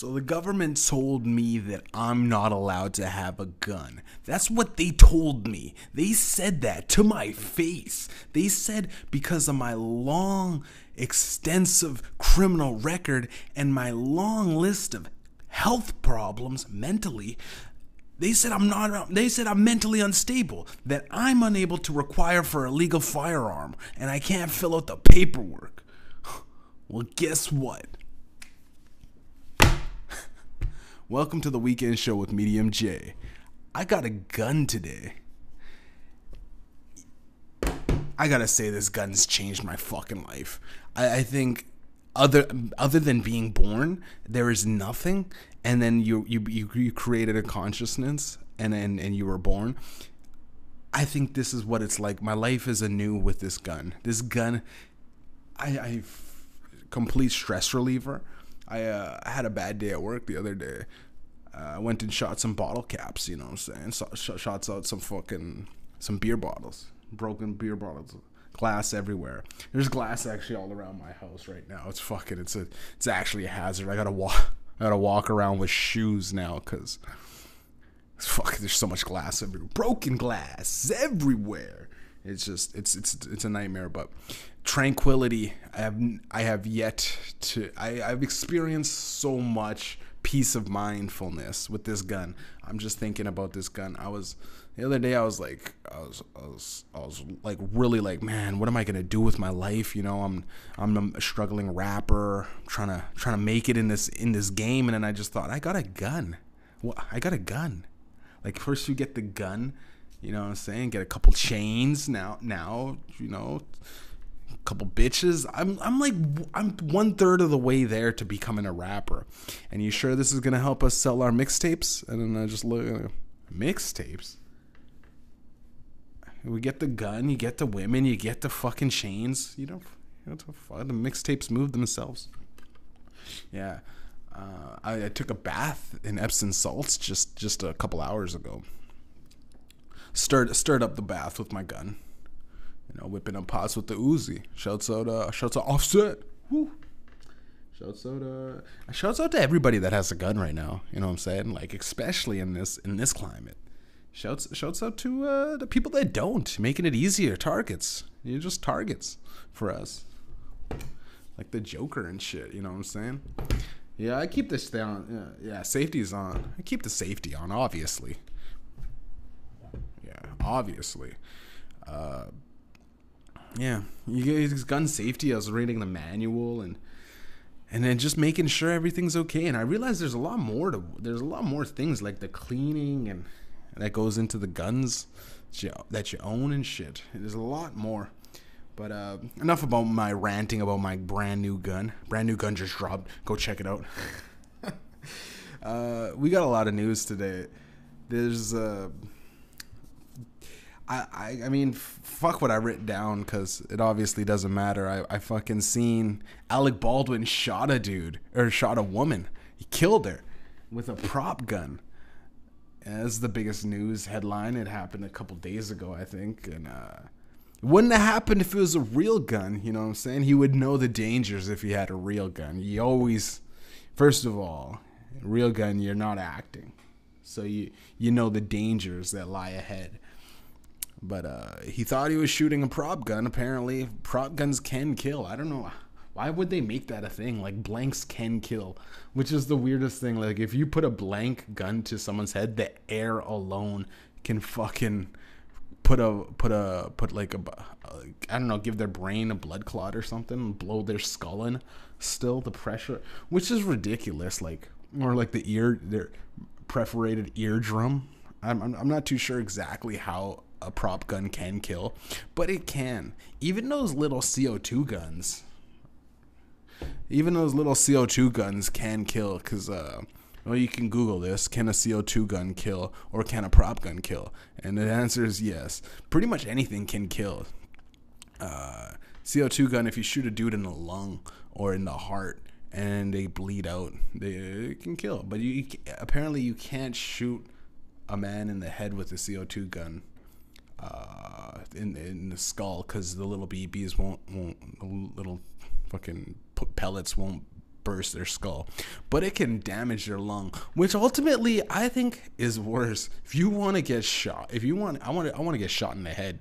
So the government told me that I'm not allowed to have a gun. That's what they told me. They said that to my face. They said because of my long, extensive criminal record and my long list of health problems mentally, they said I'm not they said I'm mentally unstable, that I'm unable to require for a legal firearm and I can't fill out the paperwork. Well, guess what? Welcome to the weekend show with Mediumjay. I got a gun today. I gotta say, this gun's changed my fucking life. I, I think other other than being born, there is nothing, and then you you you, created a consciousness, and and and you were born. I think this is what it's like. My life is anew with this gun. This gun, I, I complete stress reliever. I uh, had a bad day at work the other day. Uh, I went and shot some bottle caps, you know what I'm saying? So, sh- shots out some fucking some beer bottles, broken beer bottles, glass everywhere. There's glass actually all around my house right now. It's fucking it's a it's actually a hazard. I gotta walk I gotta walk around with shoes now because fuck there's so much glass everywhere, broken glass everywhere. It's just it's it's it's a nightmare. But tranquility, I have I have yet to I I've experienced so much peace of mindfulness with this gun. I'm just thinking about this gun. I was the other day I was like I was I was I was like really like man what am I gonna do with my life you know I'm I'm a struggling rapper I'm trying to trying to make it in this in this game and then I just thought I got a gun well I got a gun like first you get the gun you know what I'm saying get a couple chains now now you know a couple bitches. I'm I'm like I'm one third of the way there to becoming a rapper. And you sure this is gonna help us sell our mixtapes? And then I just look at mixtapes. We get the gun, you get the women, you get the fucking chains. You know, you know the mixtapes move themselves. Yeah, uh, I, I took a bath in Epsom salts just just a couple hours ago. Stirred stirred up the bath with my gun. You know, whipping up pots with the Uzi. Shouts out, uh, shouts out Offset. Woo. Shouts out, uh, shouts out to everybody that has a gun right now. You know what I'm saying? Like, especially in this in this climate. Shouts shouts out to uh, the people that don't, making it easier. Targets. You're just targets for us. Like the Joker and shit. You know what I'm saying? Yeah, I keep this down. Yeah, yeah safety's on. I keep the safety on, obviously. Yeah, obviously. Uh, yeah, you get gun safety. I was reading the manual and and then just making sure everything's okay. And I realized there's a lot more to there's a lot more things like the cleaning and that goes into the guns that you, that you own and shit. There's a lot more. But uh, enough about my ranting about my brand new gun. Brand new gun just dropped. Go check it out. uh, we got a lot of news today. There's uh, I, I, mean, fuck what I written down because it obviously doesn't matter. I, I fucking seen Alec Baldwin shot a dude or shot a woman. He killed her with a prop gun. As the biggest news headline. It happened a couple days ago, I think, and uh, wouldn't have happened if it was a real gun. You know what I'm saying? He would know the dangers if he had a real gun. You always, first of all, real gun, you're not acting, so you you know the dangers that lie ahead but uh, he thought he was shooting a prop gun. Apparently, prop guns can kill. I don't know. Why would they make that a thing? Like blanks can kill, which is the weirdest thing. Like if you put a blank gun to someone's head, the air alone can fucking put a put a put like a I don't know, give their brain a blood clot or something, blow their skull in. Still the pressure, which is ridiculous. Like or like the ear, their perforated eardrum. I'm I'm not too sure exactly how a prop gun can kill, but it can. Even those little CO2 guns, even those little CO2 guns can kill because, uh, well, you can Google this. Can a CO2 gun kill or can a prop gun kill? And the answer is yes. Pretty much anything can kill. Uh, CO2 gun, if you shoot a dude in the lung or in the heart and they bleed out, they can kill. But you apparently you can't shoot a man in the head with a CO2 gun uh, in in the skull because the little BBs won't won't the little fucking pellets won't burst their skull, but it can damage their lung, which ultimately I think is worse. If you want to get shot, if you want, I want I want to get shot in the head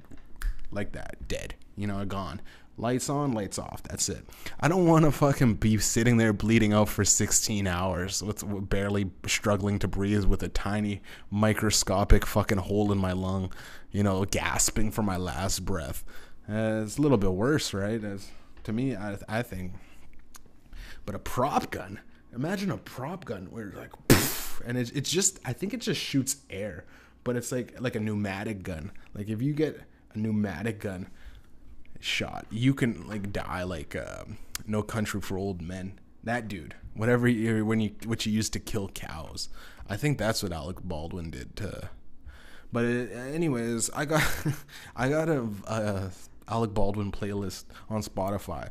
like that, dead, you know, gone. Lights on, lights off. That's it. I don't want to fucking be sitting there bleeding out for 16 hours with, barely struggling to breathe with a tiny microscopic fucking hole in my lung, you know, gasping for my last breath. Uh, it's a little bit worse, right? As, to me, I, I think. But a prop gun. Imagine a prop gun where like, poof, and it's, it's just. I think it just shoots air, but it's like like a pneumatic gun. Like if you get a pneumatic gun shot, you can like die like uh, No Country for Old Men. That dude, whatever you, when you what you used to kill cows. I think that's what Alec Baldwin did to. But it, anyways, I got I got a, a Alec Baldwin playlist on Spotify.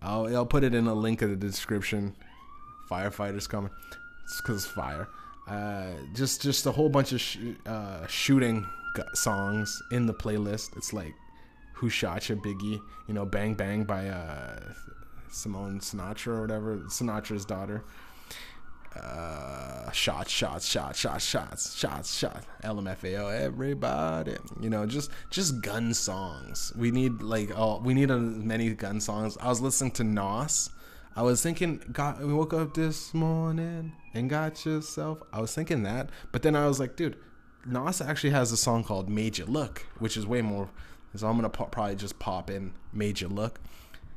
I'll I'll put it in a link in the description. Firefighters coming. It's because fire. Uh, just just a whole bunch of sh- uh, shooting songs in the playlist. It's like who Shot Ya Biggie, you know, Bang Bang by uh, Simone Sinatra or whatever, Sinatra's daughter. Uh, shots, shots, shots, shots, shots, shots, shots. LMFAO, everybody. You know, just just gun songs. We need like oh, we need as many gun songs. I was listening to Nas. I was thinking, God, we woke up this morning and got yourself. I was thinking that, but then I was like, dude, Nas actually has a song called "Made You Look," which is way more so I'm gonna po- probably just pop in Made You Look,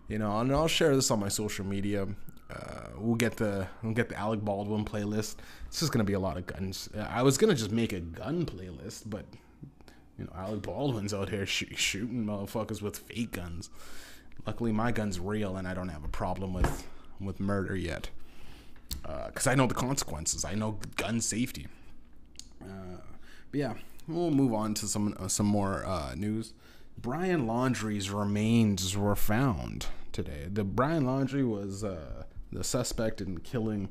you know, and I'll share this on my social media. Uh, we'll get the we'll get the Alec Baldwin playlist. It's just gonna be a lot of guns. I was gonna just make a gun playlist, but you know, Alec Baldwin's out here sh- shooting motherfuckers with fake guns. Luckily, my gun's real, and I don't have a problem with with murder yet, because uh, I know the consequences. I know gun safety. Uh, but yeah, we'll move on to some uh, some more uh, news. Brian Laundrie's remains were found today. The Brian Laundrie was uh, the suspect in killing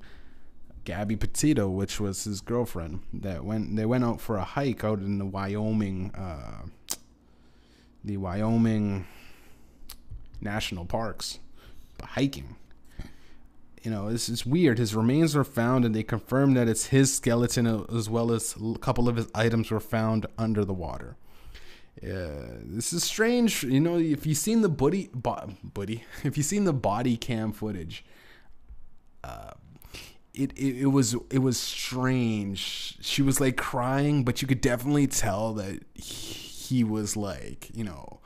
Gabby Petito, which was his girlfriend. That went they went out for a hike out in the Wyoming, uh, the Wyoming national parks, hiking. You know, this is weird. His remains were found, and they confirmed that it's his skeleton as well as a couple of his items were found under the water. Yeah, this is strange. You know, if you've seen the buddy, bo- buddy, if you've seen the body cam footage, uh, it, it it was it was strange. She was like crying, but you could definitely tell that he was like, you know,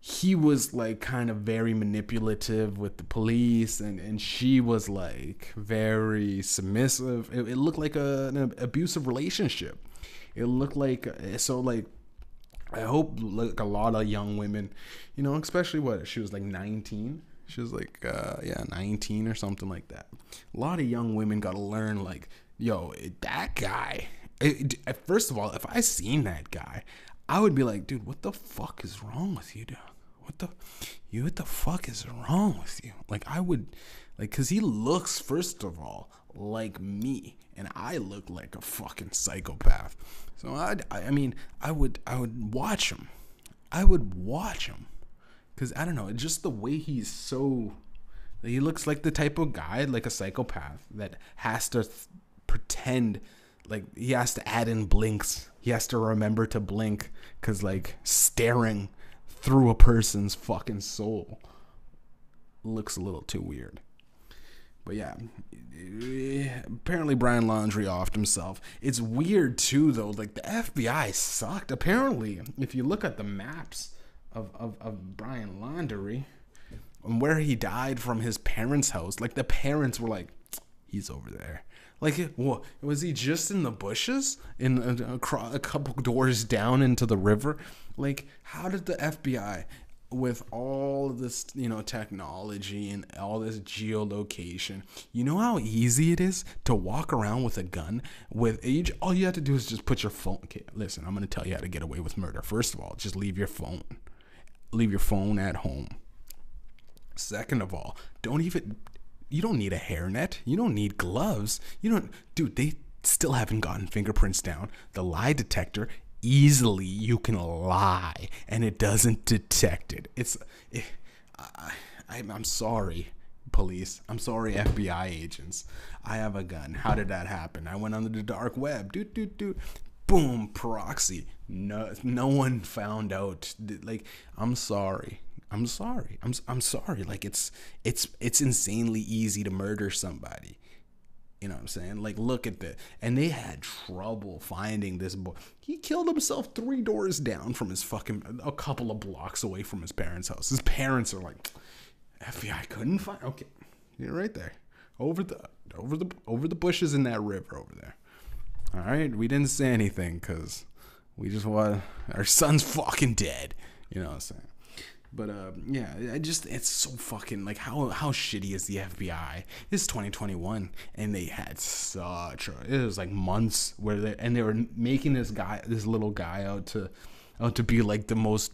he was like kind of very manipulative with the police, and and she was like very submissive. It, it looked like a, an abusive relationship. It looked like so like I hope like a lot of young women, you know, especially what she was like 19. She was like, uh, yeah, 19 or something like that. A lot of young women got to learn, like, yo, that guy. It, it, first of all, if I seen that guy, I would be like, dude, what the fuck is wrong with you, dude? What the, you, what the fuck is wrong with you? Like, I would, like, cause he looks, first of all, like me, and I look like a fucking psychopath. So I, I mean, I would, I would watch him. I would watch him, cause I don't know, just the way he's so. He looks like the type of guy, like a psychopath, that has to th- pretend, like he has to add in blinks. He has to remember to blink, cause like staring through a person's fucking soul looks a little too weird. But yeah, apparently Brian Laundrie offed himself. It's weird too, though. Like the FBI sucked. Apparently, if you look at the maps of of, of Brian Laundrie and where he died from his parents' house, like the parents were like, "He's over there." Like, what was he just in the bushes in uh, a, a, a couple doors down into the river? Like, how did the FBI with all this, you know, technology and all this geolocation, you know how easy it is to walk around with a gun with age all you have to do is just put your phone okay, listen, I'm going to tell you how to get away with murder. First of all, just leave your phone. Leave your phone at home. Second of all, don't even you don't need a hairnet. You don't need gloves. You don't dude, they still haven't gotten fingerprints down. The lie detector easily you can lie and it doesn't detect it. It's, it, I, I'm sorry. police. I'm sorry, FBI agents. I have a gun. How did that happen? I went on the dark web. Doot doot doot. Boom, proxy. No, no one found out. Like, I'm sorry. I'm sorry. I'm I'm sorry. Like it's it's it's insanely easy to murder somebody. You know what I'm saying? Like look at this. And they had trouble finding this boy. He killed himself three doors down from his fucking a couple of blocks away from his parents' house. His parents are like FBI couldn't find Okay. You're right there. Over the over the over the bushes in that river over there. All right, we didn't say anything cuz we just want our son's fucking dead. You know what I'm saying? But uh, yeah, I just it's so fucking like how how shitty is the FBI? It's 2021 and they had such a, it was like months where they and they were making this guy this little guy out to out to be like the most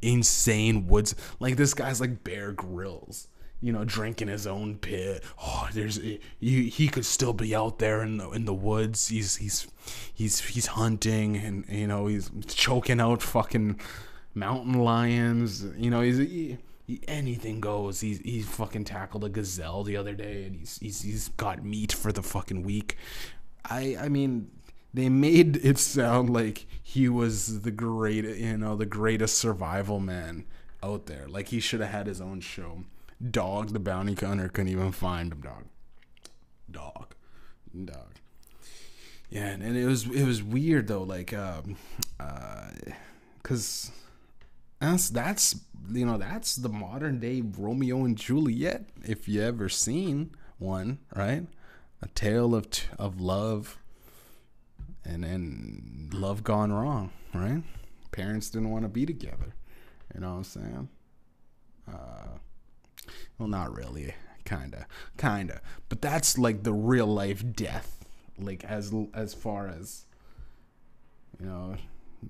insane woods like this guy's like Bear Grylls you know, drinking his own pit. Oh, there's he, he could still be out there in the in the woods. He's he's he's he's hunting and you know he's choking out fucking mountain lions. You know, he's he, he, anything goes. He's he fucking tackled a gazelle the other day, and he's he's he's got meat for the fucking week. I I mean, they made it sound like he was the great, you know, the greatest survival man out there. Like he should have had his own show. Dog, the bounty hunter, couldn't even find him. Dog, dog, dog. Yeah, and it was it was weird though, like, um, uh, cause that's that's you know that's the modern day Romeo and Juliet if you ever seen one right? A tale of of love and and love gone wrong right? Parents didn't want to be together you know what I'm saying? Uh well not really kinda kinda but that's like the real life death like as as far as you know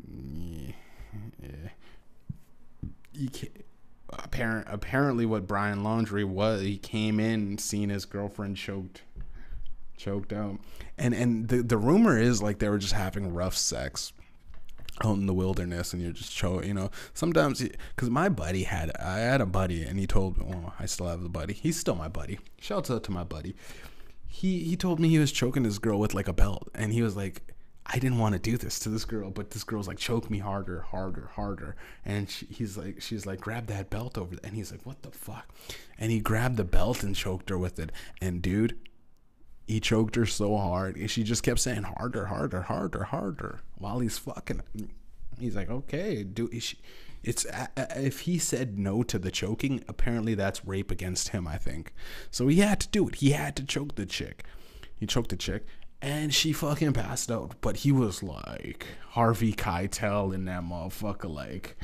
yeah, yeah you apparent apparently what Brian Laundrie was he came in seeing his girlfriend choked choked out. And and the the rumor is like they were just having rough sex out in the wilderness and you're just choke you know sometimes because my buddy had I had a buddy and he told me oh I still have the buddy. He's still my buddy. Shouts out to my buddy. He he told me he was choking his girl with like a belt and he was like I didn't want to do this to this girl, but this girl's like, choke me harder, harder, harder. And she, he's like, she's like, grab that belt over. And he's like, what the fuck? And he grabbed the belt and choked her with it. And dude, he choked her so hard. And She just kept saying harder, harder, harder, harder while he's fucking. He's like, okay, do it's if he said no to the choking, apparently that's rape against him. I think so. He had to do it. He had to choke the chick. He choked the chick, and she fucking passed out. But he was like Harvey Keitel in that motherfucker, like,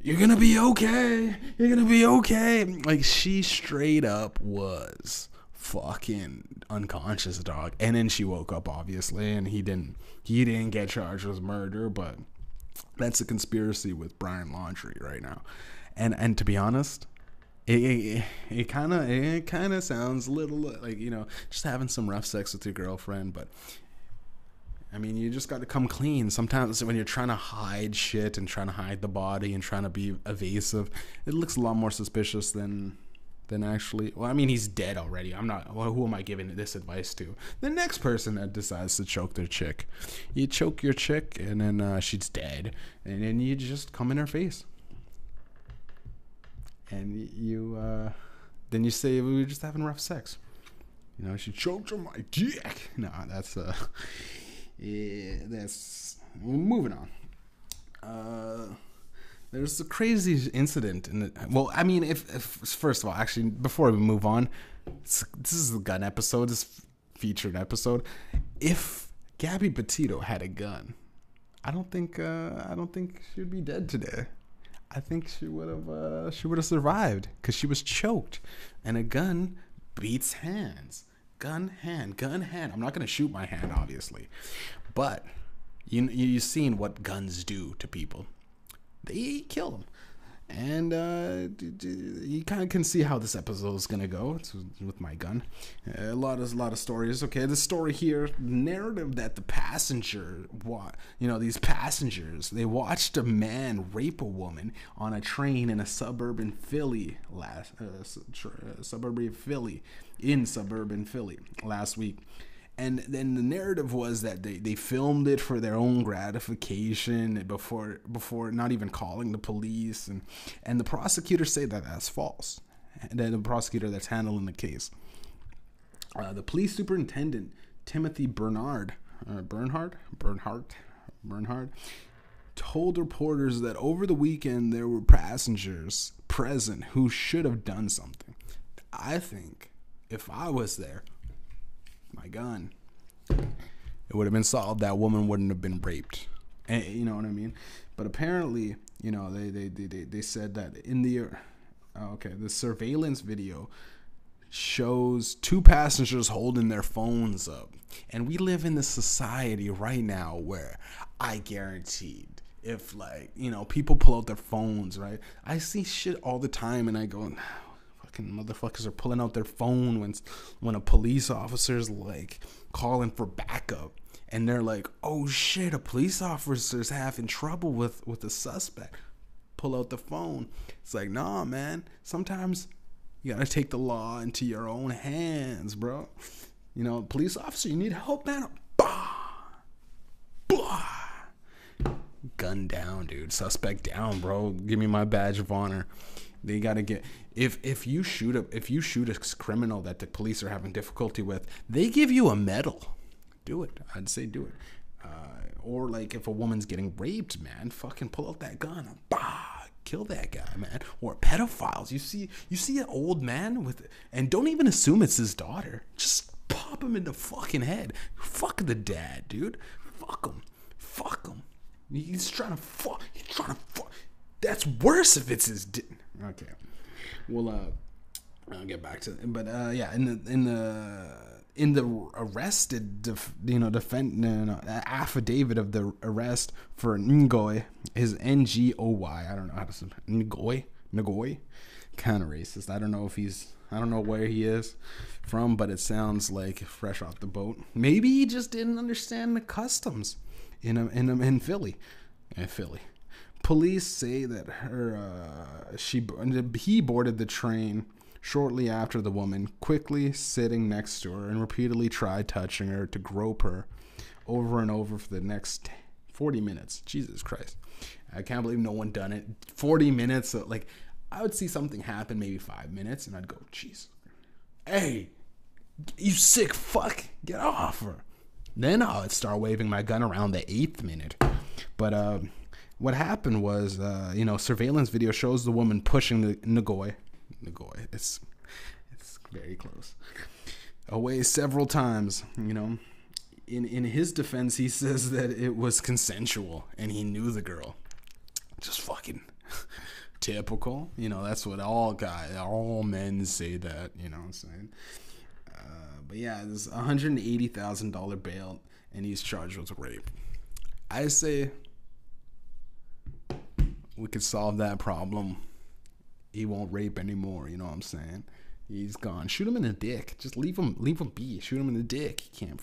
you're gonna be okay. You're gonna be okay. Like she straight up was fucking unconscious, dog. And then she woke up, obviously, and he didn't. He didn't get charged with murder, but that's a conspiracy with Brian Laundrie right now. And and to be honest, it it kind of it kind of sounds a little like you know just having some rough sex with your girlfriend, but I mean you just got to come clean. Sometimes when you're trying to hide shit and trying to hide the body and trying to be evasive, it looks a lot more suspicious than than actually. Well, I mean he's dead already. I'm not. Well, who am I giving this advice to? The next person that decides to choke their chick, you choke your chick and then uh, she's dead, and then you just come in her face and you uh, then you say we were just having rough sex. You know, she choked on my dick. No, that's uh, yeah, that's moving on. Uh, there's a crazy incident in it. Well, I mean, if, if first of all, actually, before we move on, this is the gun episode, this featured episode. If Gabby Petito had a gun, I don't think uh, I don't think she'd be dead today. I think she would have uh, she would have survived because she was choked, and a gun beats hands. Gun hand, gun hand. I'm not gonna shoot my hand, obviously, but you you've seen what guns do to people. They kill them. And uh, you kind of can see how this episode is gonna go. It's with my gun. A lot of a lot of stories. Okay, the story here, narrative that the passenger, you know, these passengers, they watched a man rape a woman on a train in a suburban Philly last uh, suburban Philly in suburban Philly last week and then the narrative was that they, they filmed it for their own gratification before before not even calling the police. And and the prosecutors say that that's false. And then the prosecutor that's handling the case uh, the police superintendent timothy bernard uh, bernhard bernhardt bernhard told reporters that over the weekend there were passengers present who should have done something. I think if i was there my gun, it would have been solved. That woman wouldn't have been raped. And, eh, you know what I mean? But apparently, you know, they they they, they said that in the oh, okay, the surveillance video shows two passengers holding their phones up. And we live in this society right now where I guaranteed if like, you know, people pull out their phones, right? I see shit all the time and I go, fucking motherfuckers are pulling out their phone when when a police officer's like calling for backup and they're like, "Oh shit, a police officer's having trouble with with a suspect." Pull out the phone. It's like, "Nah, man. Sometimes you got to take the law into your own hands, bro." You know, police officer, you need help, man. Bah! Bah! Gun down, dude. Suspect down, bro. Give me my badge of honor. They got to get if if you shoot a if you shoot a criminal that the police are having difficulty with, they give you a medal. Do it. I'd say do it. Uh, or like if a woman's getting raped, man, fucking pull out that gun, bah, kill that guy, man. Or pedophiles. You see you see an old man with and don't even assume it's his daughter. Just pop him in the fucking head. Fuck the dad, dude. Fuck him. Fuck him. He's trying to fuck. He's trying to fuck. That's worse if it's his. Di- okay we'll uh, I'll get back to it. But uh, yeah, in the in the in the arrested, def, you know, defend no, no, affidavit of the arrest for Ngoy is N G O Y. I don't know how to say Ngoy. Ngoy, kind of racist. I don't know if he's. I don't know where he is from, but it sounds like fresh off the boat. Maybe he just didn't understand the customs in a, in a, in Philly, in Philly. Police say that her uh, she he boarded the train shortly after the woman, quickly sitting next to her and repeatedly tried touching her to grope her over and over for the next 40 minutes. Jesus Christ. I can't believe no one done it. 40 minutes like I would see something happen maybe 5 minutes and I'd go, "Jeez. Hey, you sick fuck, get off her." Then I'd start waving my gun around the 8th minute. But uh what happened was, uh, you know, surveillance video shows the woman pushing the Nagoy. Nagoy. It's it's very close. Away several times. You know, in in his defense, he says that it was consensual and he knew the girl. Just fucking typical. You know, that's what all guys, all men say that. You know what I'm saying? Uh, but yeah, thousand dollar bail, and he's charged with rape. I say we could solve that problem. He won't rape anymore. You know what I'm saying? He's gone. Shoot him in the dick. Just leave him. Leave him be. Shoot him in the dick. He can't.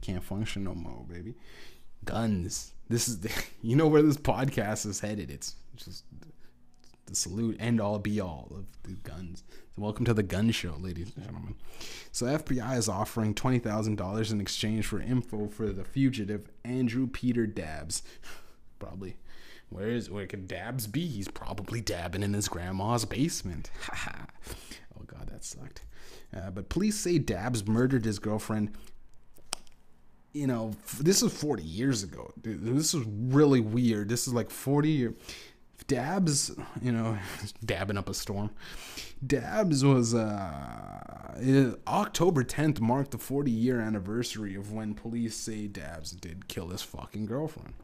Can't function no more, baby. Guns. This is the. You know where this podcast is headed. It's just the salute end all be all of the guns. So welcome to the gun show, ladies and gentlemen. So FBI is offering twenty thousand dollars in exchange for info for the fugitive Andrew Peter Dabs. Probably where is where could Dabs be? He's probably dabbing in his grandma's basement. oh god, that sucked. Uh, but police say Dabs murdered his girlfriend. You know, this is 40 years ago. This is really weird. This is like 40 years. Dabs, you know, dabbing up a storm. Dabs was uh, October 10th marked the 40 year anniversary of when police say Dabs did kill his fucking girlfriend.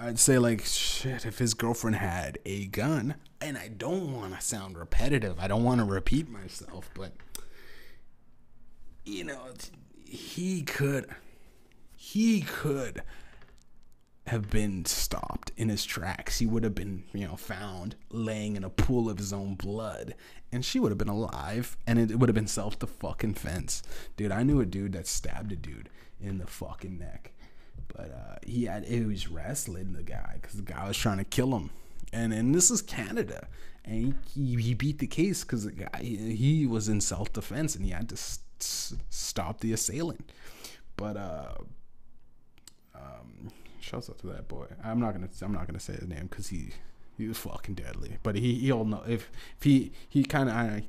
I'd say like shit if his girlfriend had a gun and I don't want to sound repetitive. I don't want to repeat myself, but you know, he could he could have been stopped in his tracks. He would have been, you know, found laying in a pool of his own blood, and she would have been alive, and it would have been self defense. Dude, I knew a dude that stabbed a dude in the fucking neck, but uh, he had it was wrestling the guy because the guy was trying to kill him, and and this is Canada, and he, he beat the case because the guy he was in self defense and he had to st- stop the assailant, but uh. Um, shouts out to that boy. I'm not gonna I'm not gonna say his name because he he was fucking deadly. But he he'll know if if he he kind of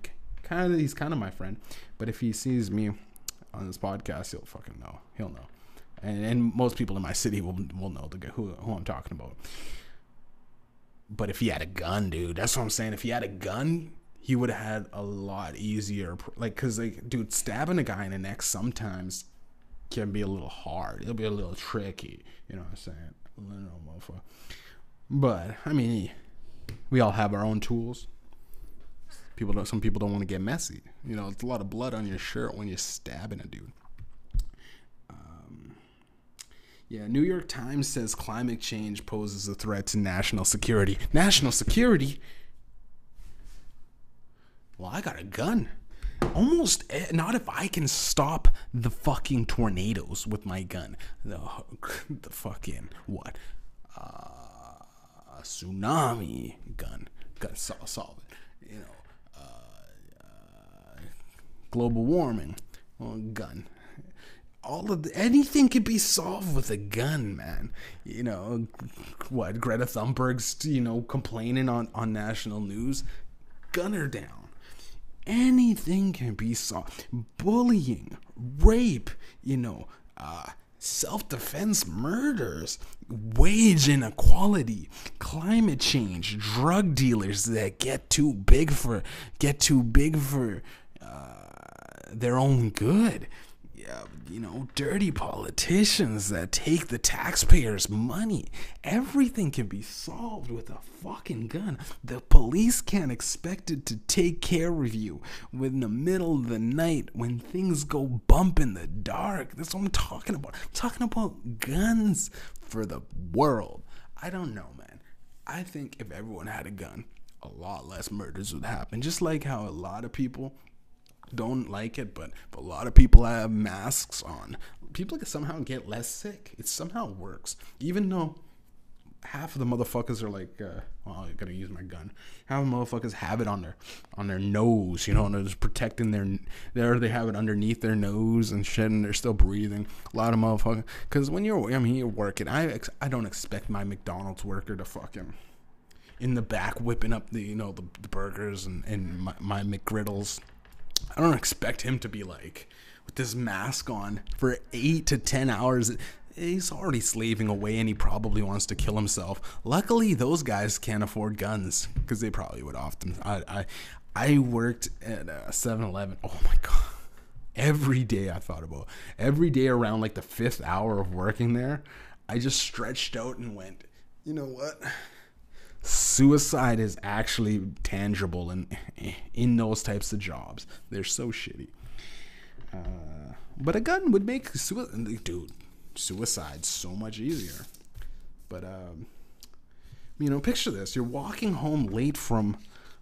kind of he's kind of my friend. But if he sees me on this podcast, he'll fucking know. He'll know. And, and most people in my city will will know the who who I'm talking about. But if he had a gun, dude, that's what I'm saying. If he had a gun, he would have had a lot easier. Like, cause like, dude, stabbing a guy in the neck sometimes can be a little hard. It'll be a little tricky. You know what I'm saying? But I mean, we all have our own tools. People don't. Some people don't want to get messy. You know, it's a lot of blood on your shirt when you're stabbing a dude. Um, yeah, New York Times says climate change poses a threat to national security. National security. Well, I got a gun almost not if I can stop the fucking tornadoes with my gun. The, the fucking what? Uh, tsunami gun. Gun solve, solve it. You know, uh, uh, global warming. Well, gun. All of the, anything could be solved with a gun, man. You know, what Greta Thunberg's you know complaining on on national news. Gun her down anything can be solved. Bullying, rape, you know, uh, self defense murders, wage inequality, climate change, drug dealers that get too big for get too big for uh, their own good you know, dirty politicians that take the taxpayers' money. Everything can be solved with a fucking gun. The police can't expect it to take care of you in the middle of the night when things go bump in the dark. That's what I'm talking about. I'm talking about guns for the world. I don't know, man. I think if everyone had a gun, a lot less murders would happen. Just like how a lot of people don't like it, but, but a lot of people have masks on. People can somehow get less sick. It somehow works, even though half of the motherfuckers are like, uh, well, I gotta use my gun. Half of the motherfuckers have it on their on their nose, you know, and they're just protecting their there. They have it underneath their nose and shit, and they're still breathing. A lot of motherfuckers, because when you're, I mean, you're working. I I don't expect my McDonald's worker to fucking in the back whipping up the you know the, the burgers and and my, my McGriddles I don't expect him to be like with this mask on for eight to ten hours. He's already slaving away and he probably wants to kill himself. Luckily, those guys can't afford guns because they probably would often. I, I, I worked at a 7 Eleven. Oh my God. Every day I thought about every day around like the fifth hour of working there, I just stretched out and went, you know what? Suicide is actually tangible in in those types of jobs. They're so shitty. Uh, but a gun would make suicide, dude, suicide so much easier. But um, you know, picture this: you're walking home late from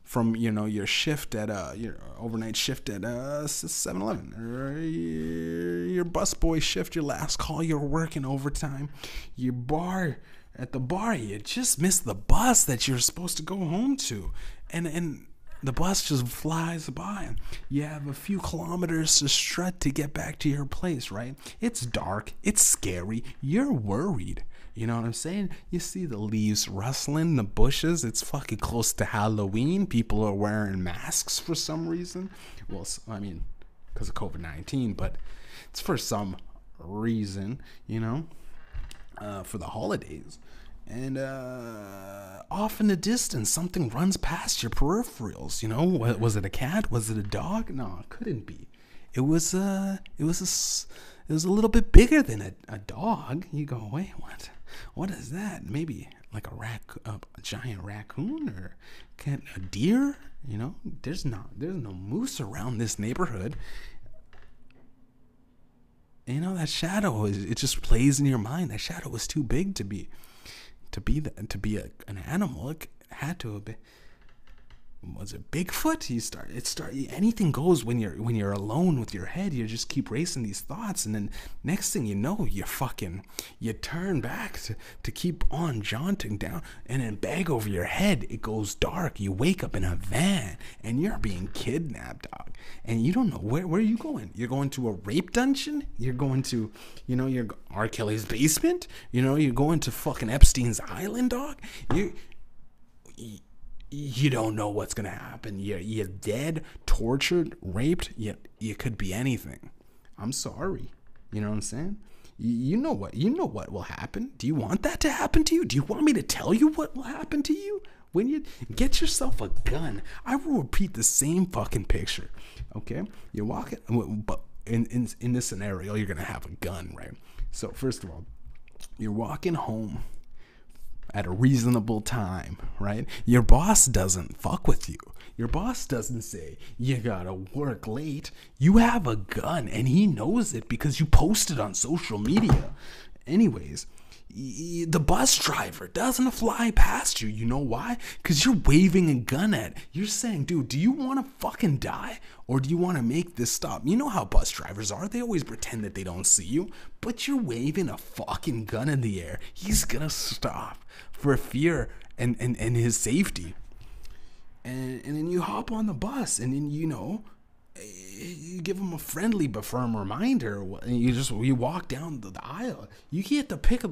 from you know your shift at uh your overnight shift at uh 7-Eleven or your, your busboy shift, your last call, you're working overtime, your bar at the bar, you just missed the bus that you're supposed to go home to. And and the bus just flies by. You have a few kilometers to strut to get back to your place, right? It's dark, it's scary, you're worried. You know what I'm saying? You see the leaves rustling, the bushes. It's fucking close to Halloween. People are wearing masks for some reason. Well, I mean, because of COVID 19, but it's for some reason, you know, uh, for the holidays and uh, off in the distance something runs past your peripherals you know was it a cat was it a dog no it couldn't be it was uh it was a it was a little bit bigger than a, a dog you go wait what what is that maybe like a rac a, giant raccoon or can a deer you know there's not there's no moose around this neighborhood you know that shadow is it just plays in your mind. That shadow was too big to be to be the, to be a, an animal. It had to have been was it Bigfoot? You start it start anything goes when you're when you're alone with your head. You just keep racing these thoughts, and then next thing you know, you fucking you turn back to to keep on jaunting down, and then bag over your head. It goes dark. You wake up in a van, and you're being kidnapped, dog. And you don't know where where are you going. You're going to a rape dungeon. You're going to, you know, you're R. Kelly's basement. You know, you're going to fucking Epstein's island, dog. You you don't know what's gonna happen. You're you're dead, tortured, raped. You you could be anything. I'm sorry. You know what I'm saying? You, you know what you know what will happen. Do you want that to happen to you? Do you want me to tell you what will happen to you? When you get yourself a gun, I will repeat the same fucking picture. Okay, you're walking, but in in in this scenario, you're gonna have a gun, right? So first of all, you're walking home at a reasonable time, right? Your boss doesn't fuck with you. Your boss doesn't say, you gotta work late. You have a gun and he knows it because you posted on social media. Anyways, the bus driver doesn't fly past you. You know why? Because you're waving a gun at. You're saying, dude, do you want to fucking die or do you want to make this stop? You know how bus drivers are. They always pretend that they don't see you, but you're waving a fucking gun in the air. He's gonna stop for fear and, and, and his safety. And, and then you hop on the bus and then, you know, you give them a friendly but firm reminder. You just you walk down the, aisle. You get to pick a.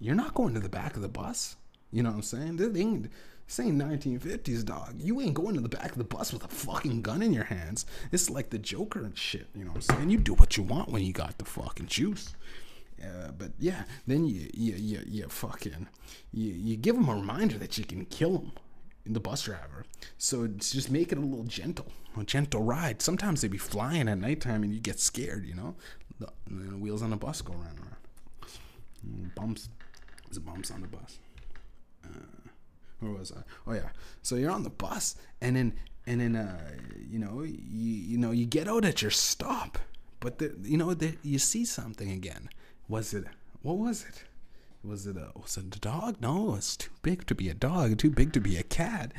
You're not going to the back of the bus. You know what I'm saying? This ain't, this ain't 1950s, dog. You ain't going to the back of the bus with a fucking gun in your hands. It's like the Joker and shit. You know what I'm saying? You do what you want when you got the fucking juice. Uh, but yeah, then you you you, you fucking you, you give them a reminder that you can kill him, the bus driver. So just make it a little gentle, a gentle ride. Sometimes they be flying at nighttime and you get scared, you know. The, wheels on the bus go around, around. Bumps, there's bumps on the bus. Uh, where was I? Oh yeah. So you're on the bus, and then and then uh, you know you you know you get out at your stop, but the, you know the, you see something again was it? What was it? Was it a was it a dog? No, it's too big to be a dog. Too big to be a cat.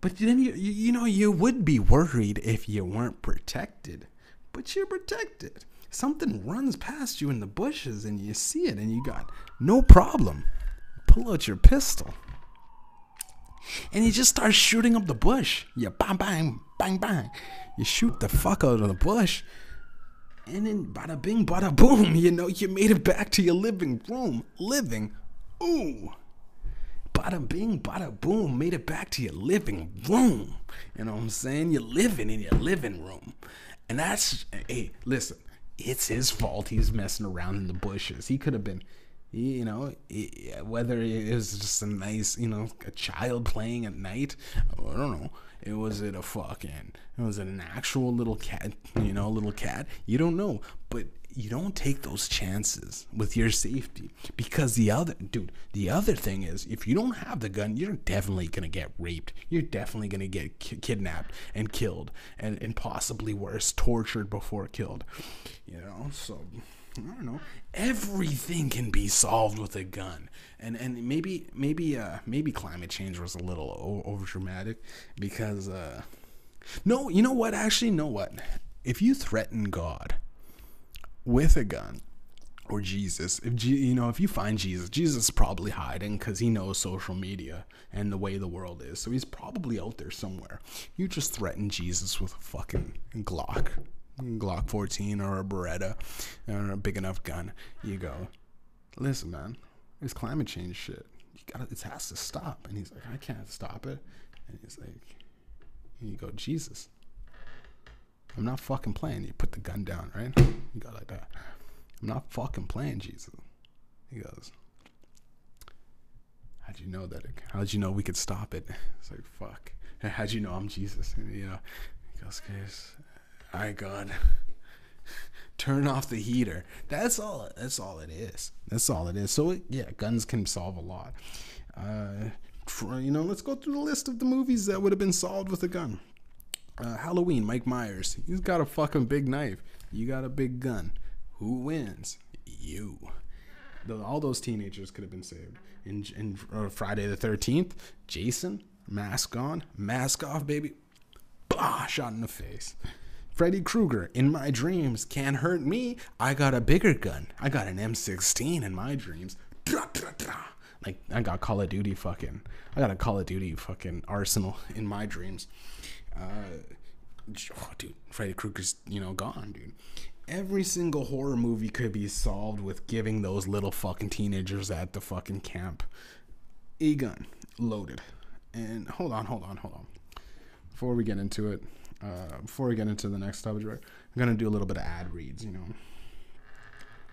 But then you you, know you would be worried if you weren't protected. But you're protected. Something runs past you in the bushes and you see it and you got no problem. Pull out your pistol. And you just start shooting up the bush. You bang bang bang bang. You shoot the fuck out of the bush and then bada bing, bada boom, you know, you made it back to your living room. Living. Ooh. Bada bing, bada boom, made it back to your living room. You know what I'm saying? You're living in your living room. And that's, hey, listen, it's his fault he's messing around in the bushes. He could have been, you know, whether it was just a nice, you know, a child playing at night, I don't know. It was it a fucking It was it an actual little cat, you know, a little cat? You don't know, but you don't take those chances with your safety because the other dude, the other thing is if you don't have the gun, you're definitely going to get raped. You're definitely going to get ki- kidnapped and killed and and possibly worse, tortured before killed. You know, so I don't know. Everything can be solved with a gun, and and maybe maybe uh maybe climate change was a little over dramatic because uh no, you know what? Actually, know what? If you threaten God with a gun or Jesus, if you know if you find Jesus, Jesus is probably hiding because he knows social media and the way the world is, so he's probably out there somewhere. You just threaten Jesus with a fucking Glock Glock 14 or a Beretta or a big enough gun, you go, listen, man, it's climate change shit. You gotta, it has to stop. And he's like, I can't stop it. And he's like, and you go, Jesus, I'm not fucking playing. You put the gun down, right? You go like that. I'm not fucking playing, Jesus. He goes, How'd you know that? It, how'd you know we could stop it? It's like, fuck. How'd you know I'm Jesus? And, you know, he goes, all right, God. Turn off the heater. That's all. That's all it is. That's all it is. So yeah, guns can solve a lot. Uh, you know, let's go through the list of the movies that would have been solved with a gun. Uh, Halloween, Mike Myers. He's got a fucking big knife. You got a big gun. Who wins? You. The, all those teenagers could have been saved. In, in uh, Friday the 13th, Jason, mask on, mask off, baby. Bah, shot in the face. Freddy Krueger, in my dreams, can't hurt me. I got a bigger gun. I got an M16 in my dreams. Like, I got Call of Duty fucking. I got a Call of Duty fucking arsenal in my dreams. Uh, oh, dude, Freddy Krueger's, you know, gone, dude. Every single horror movie could be solved with giving those little fucking teenagers at the fucking camp a gun loaded. And hold on, hold on, hold on. Before we get into it, uh, before we get into the next topic, I'm gonna do a little bit of ad reads. You know,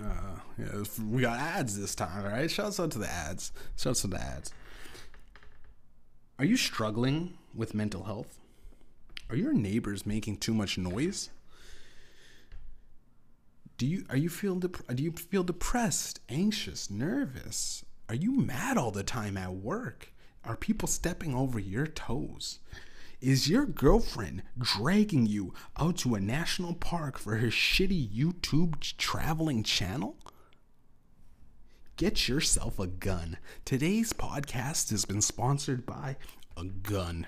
uh, yeah, we got ads this time, all right? Shouts out to the ads. Shouts to the ads. Are you struggling with mental health? Are your neighbors making too much noise? Do you are you feel dep- do you feel depressed, anxious, nervous? Are you mad all the time at work? Are people stepping over your toes? Is your girlfriend dragging you out to a national park for her shitty YouTube traveling channel? Get yourself a gun. Today's podcast has been sponsored by a gun.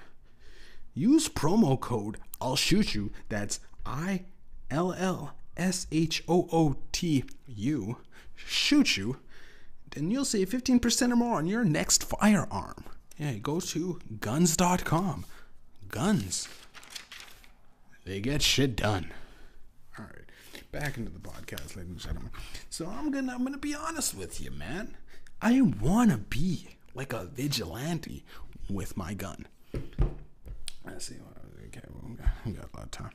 Use promo code I'll shoot you. That's I L L S H O O T U. Shoot you. Then you'll save 15% or more on your next firearm. Yeah, go to guns.com guns. They get shit done. All right, back into the podcast, ladies and gentlemen. So I'm gonna I'm gonna be honest with you, man. I wanna be like a vigilante with my gun. Let's see. Okay, we got a lot of time.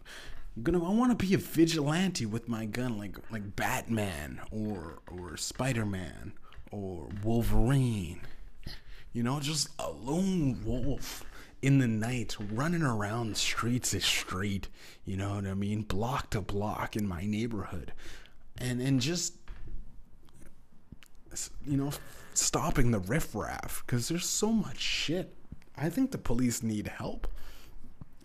I'm gonna I want to be a vigilante with my gun, like like Batman or or Spider Man or Wolverine. You know, just a lone wolf in the night running around street to street, you know what I mean, block to block in my neighborhood. And and just you know, stopping the riffraff because there's so much shit. I think the police need help.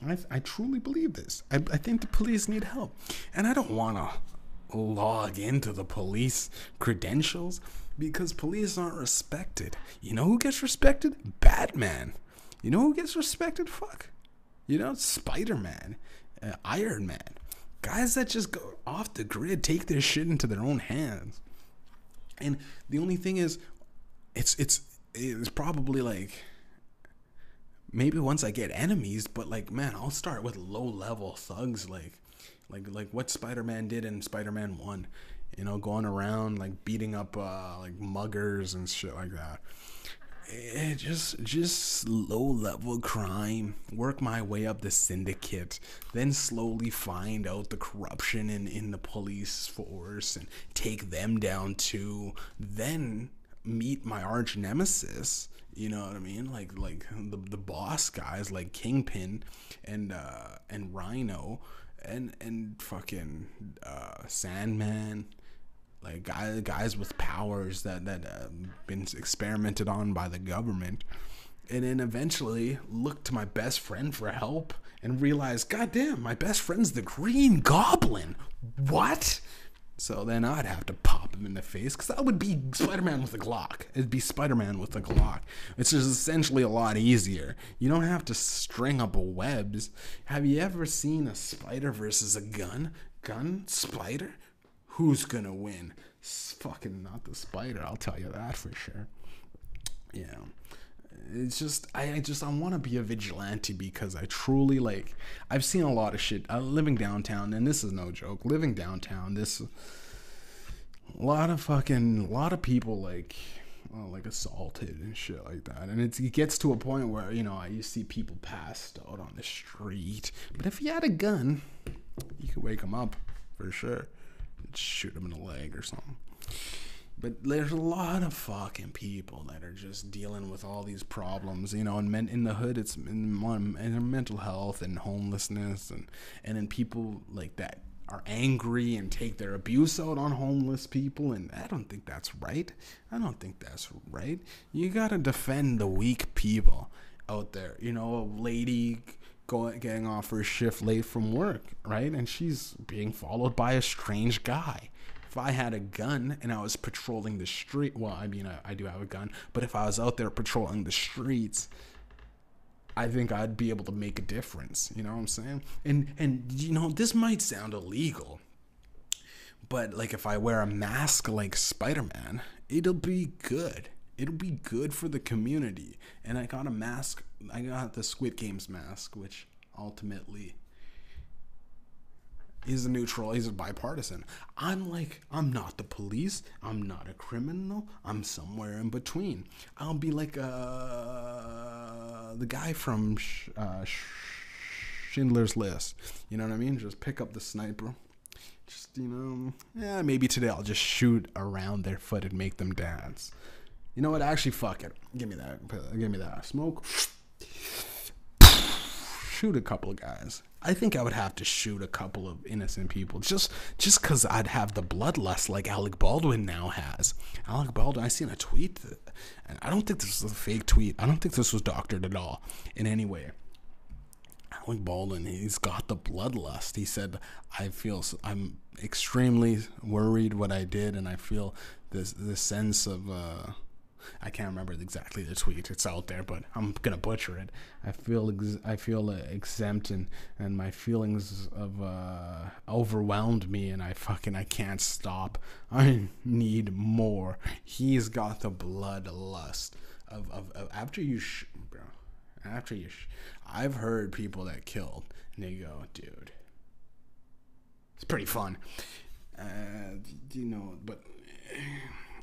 I, I truly believe this. I, I think the police need help. And I don't want to log into the police credentials because police aren't respected. You know who gets respected? Batman. You know who gets respected? Fuck. You know, Spider Man, uh, Iron Man. Guys that just go off the grid, take their shit into their own hands. And the only thing is, it's it's it's probably like maybe once I get enemies, but like man, I'll start with low level thugs like like like what Spider Man did in Spider Man One. You know, going around like beating up uh, like muggers and shit like that it just just low level crime. Work my way up the syndicate then slowly find out the corruption in in the police force and take them down too then meet my arch nemesis. You know what i mean? Like like the, the boss guys like kingpin and uh and rhino and and fucking uh sandman like guys, guys with powers that that uh, been experimented on by the government, and then eventually look to my best friend for help and realize, goddamn, my best friend's the Green Goblin. What? So then I'd have to pop him in the face because that would be Spider Man with a Glock. It'd be Spider Man with a Glock. It's just essentially a lot easier. You don't have to string up webs. Have you ever seen a spider versus a gun? Gun? Spider? Who's gonna win? It's fucking not the spider, I'll tell you that for sure. Yeah. It's just I, I just I want to be a vigilante because I truly like I've seen a lot of shit. Uh, living downtown, and this is no joke. Living downtown, this a lot of fucking a lot of people like well, like assaulted and shit like that. And it gets to a point where you know you see people passed out on the street. But if you had a gun, you could wake them up for sure shoot him in the leg or something. But there's a lot of fucking people that are just dealing with all these problems, you know. And men, in the hood, it's in, in mental health and homelessness, and and then people like that are angry and take their abuse out on homeless people and I don't think that's right. I don't think that's right. You got to defend the weak people out there. You know, a lady going getting off her shift late from work, right? And she's being followed by a strange guy. if I had a gun and I was patrolling the street, well, I mean, I, I do have a gun, but if I was out there patrolling the streets, I think I'd be able to make a difference. You know what I'm saying? And and you know, this might sound illegal, but like if I wear a mask like Spider-Man, it'll be good. It'll be good for the community. And I got a mask. I got the Squid Games mask, which ultimately is a neutral. He's a bipartisan. I'm like, I'm not the police. I'm not a criminal. I'm somewhere in between. I'll be like uh, the guy from uh, Schindler's List. You know what I mean? Just pick up the sniper. Just you know, yeah. Maybe today I'll just shoot around their foot and make them dance. You know what? Actually, fuck it. Give me that. Give me that. Smoke shoot a couple of guys. I think I would have to shoot a couple of innocent people just just because I'd have the bloodlust like Alec Baldwin now has. Alec Baldwin, I seen a tweet, and I don't think this was a fake tweet. I don't think this was doctored at all in any way. Alec Baldwin, he's got the bloodlust. He said, "I feel I'm extremely worried what I did, and I feel this this sense of." Uh, I can't remember exactly the tweet. It's out there, but I'm gonna butcher it. I feel ex- I feel uh, exempt and and my feelings of uh, overwhelmed me, and I fucking I can't stop. I need more. He's got the bloodlust of of, of after you, sh- bro. After you, sh- I've heard people that killed, and they go, dude. It's pretty fun, uh, you know, but.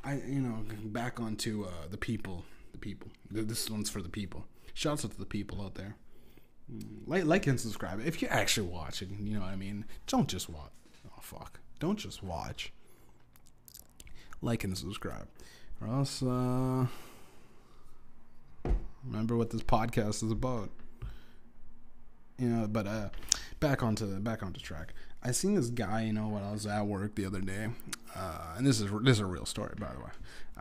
I you know back onto uh, the people, the people. This one's for the people. Shouts out to the people out there. Mm, like, like and subscribe if you're actually watching. You know what I mean. Don't just watch. Oh fuck! Don't just watch. Like and subscribe, or else uh, remember what this podcast is about. You know, but uh, back onto back onto track. I seen this guy, you know, when I was at work the other day, uh, and this is this is a real story, by the way.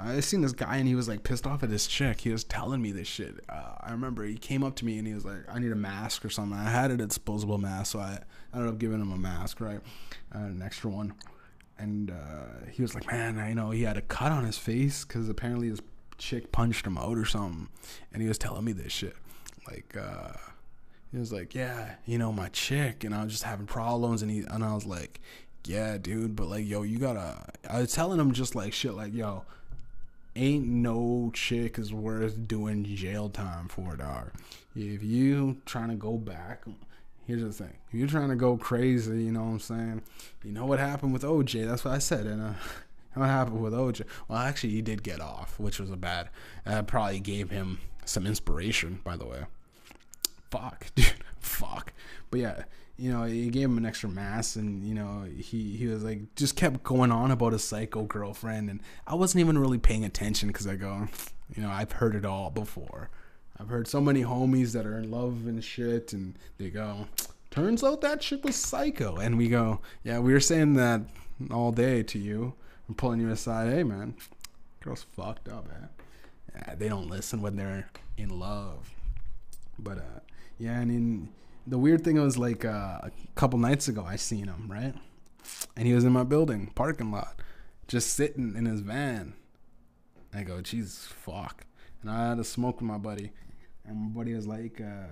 I seen this guy, and he was like pissed off at this chick. He was telling me this shit. Uh, I remember he came up to me and he was like, "I need a mask or something." I had a disposable mask, so I, I ended up giving him a mask, right, uh, an extra one. And uh, he was like, "Man, I know he had a cut on his face because apparently his chick punched him out or something." And he was telling me this shit, like uh, he was like, "Yeah, you know, my chick," and I was just having problems, and he and I was like, "Yeah, dude, but like, yo, you gotta." I was telling him just like shit, like, "Yo, ain't no chick is worth doing jail time for, dog. If you trying to go back." Here's the thing: if you're trying to go crazy, you know what I'm saying. You know what happened with OJ? That's what I said, and uh, what happened with OJ? Well, actually, he did get off, which was a bad. That probably gave him some inspiration, by the way fuck, dude, fuck. But yeah, you know, he gave him an extra mass, and you know, he he was like just kept going on about his psycho girlfriend, and I wasn't even really paying attention because I go, you know, I've heard it all before. I've heard so many homies that are in love and shit, and they go, turns out that shit was psycho, and we go, yeah, we were saying that all day to you. I'm pulling you aside, hey man, girl's fucked up, man. Yeah, they don't listen when they're in love. But uh, yeah, and in the weird thing was like uh, a couple nights ago, I seen him right, and he was in my building parking lot, just sitting in his van. I go, Jesus fuck, and I had a smoke with my buddy, and my buddy was like, uh,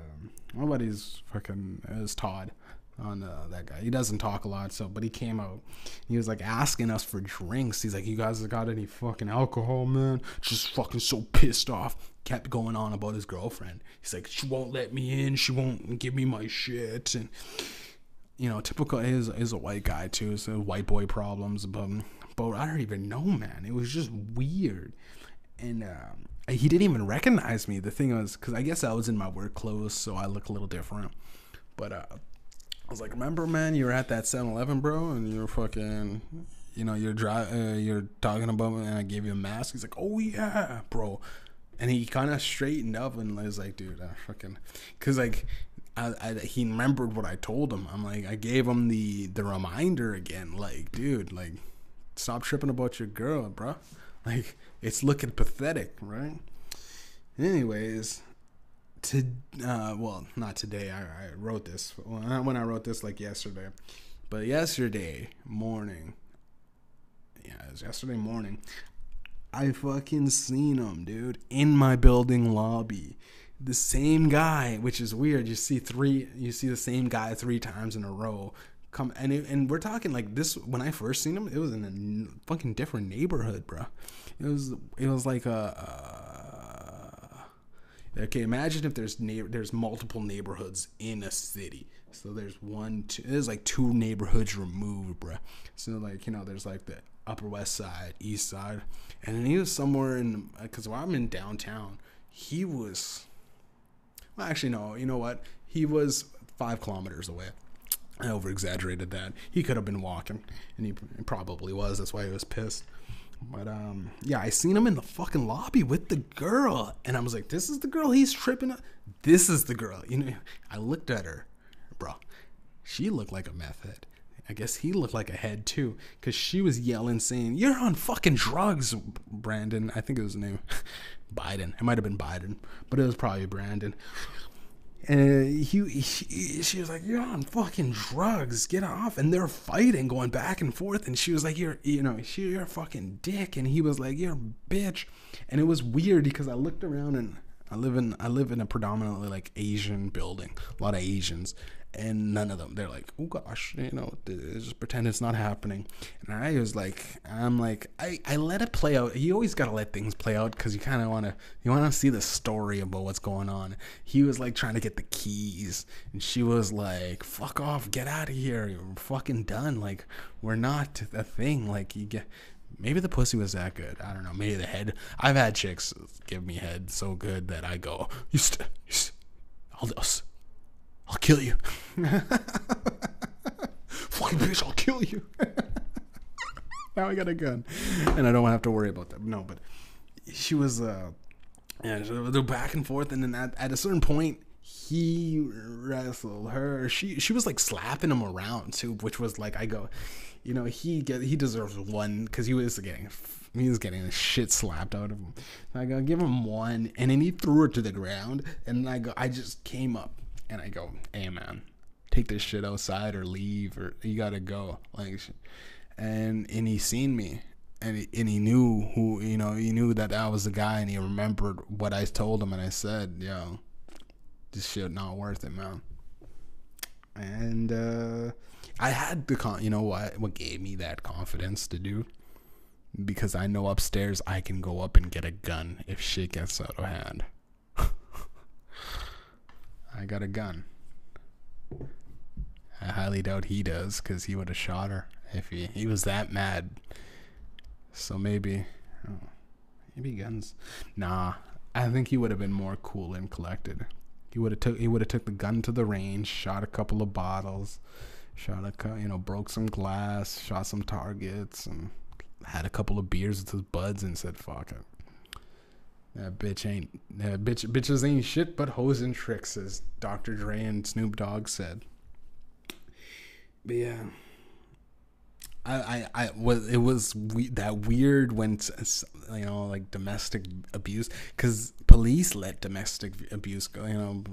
my buddy's fucking is Todd on uh, that guy. He doesn't talk a lot, so but he came out. He was like asking us for drinks. He's like, "You guys got any fucking alcohol, man?" Just fucking so pissed off. Kept going on about his girlfriend. He's like, "She won't let me in. She won't give me my shit." And you know, typical is is a white guy too. So white boy problems, but but I don't even know, man. It was just weird, and. Um, he didn't even recognize me. The thing was, because I guess I was in my work clothes, so I look a little different. But uh, I was like, remember, man, you were at that 7-Eleven, bro, and you were fucking, you know, you're dry, uh, you're talking about me, and I gave you a mask. He's like, oh yeah, bro, and he kind of straightened up and was like, dude, I fucking, cause like, I, I, he remembered what I told him. I'm like, I gave him the the reminder again, like, dude, like, stop tripping about your girl, bro. Like, it's looking pathetic, right? Anyways, to uh, well, not today. I, I wrote this when I, wrote this like yesterday, but yesterday morning, Yeah, it was yesterday morning. I fucking seen him, dude, in my building lobby. The same guy, which is weird. You see three, you see the same guy three times in a row. Come and it, and we're talking like this. When I first seen him, it was in a fucking different neighborhood, bro. It was it was like a. Uh, okay, imagine if there's there's multiple neighborhoods in a city. So there's one, two, there's like two neighborhoods removed, bro. So like you know, there's like the Upper West Side, East Side, and then he was somewhere in because while I'm in downtown, he was. Well, actually, no. You know what? He was five kilometers away. I over exaggerated that. He could have been walking, and he probably was. That's why he was pissed. But um, yeah, I seen him in the fucking lobby with the girl, and I was like, "This is the girl he's tripping." Up. This is the girl. You know, I looked at her, bro. She looked like a meth head. I guess he looked like a head too, cause she was yelling, saying, "You're on fucking drugs, Brandon." I think it was his name, Biden. It might have been Biden, but it was probably Brandon. And he, he, she was like, "You're on fucking drugs. Get off!" And they're fighting, going back and forth. And she was like, "You're, you know, she, you're a fucking dick." And he was like, "You're a bitch." And it was weird because I looked around and I live in I live in a predominantly like Asian building, a lot of Asians, and none of them. They're like, oh gosh, you know, just pretend it's not happening. And I was like, I'm like, I, I let it play out. You always gotta let things play out because you kind of want to you want to see the story about what's going on. He was like trying to get the keys, and she was like, fuck off, get out of here, you're fucking done. Like we're not a thing. Like you get. Maybe the pussy was that good. I don't know. Maybe the head. I've had chicks give me head so good that I go, you st- you st- I'll, I'll, I'll kill you. Fucking bitch, I'll kill you. now I got a gun. And I don't have to worry about that. No, but she was, uh, yeah, they're back and forth. And then at, at a certain point, he wrestled her. She she was like slapping him around too, which was like I go, you know, he get he deserves one because he was getting he was getting the shit slapped out of him. I go give him one, and then he threw her to the ground, and I go I just came up and I go, hey man, take this shit outside or leave or you gotta go like, and and he seen me. And he, and he knew who you know he knew that I was the guy and he remembered what I told him and I said yo this shit not worth it man and uh I had the con. You know what? What gave me that confidence to do? Because I know upstairs I can go up and get a gun if shit gets out of hand. I got a gun. I highly doubt he does, because he would have shot her if he he was that mad. So maybe, oh, maybe guns. Nah, I think he would have been more cool and collected. He would have took he would have took the gun to the range, shot a couple of bottles shot a you know broke some glass shot some targets and had a couple of beers with his buds and said fuck it that bitch ain't that bitch bitches ain't shit but hoes and tricks as dr dre and snoop dogg said. But yeah. I, I, I was it was we, that weird when you know like domestic abuse because police let domestic abuse go you know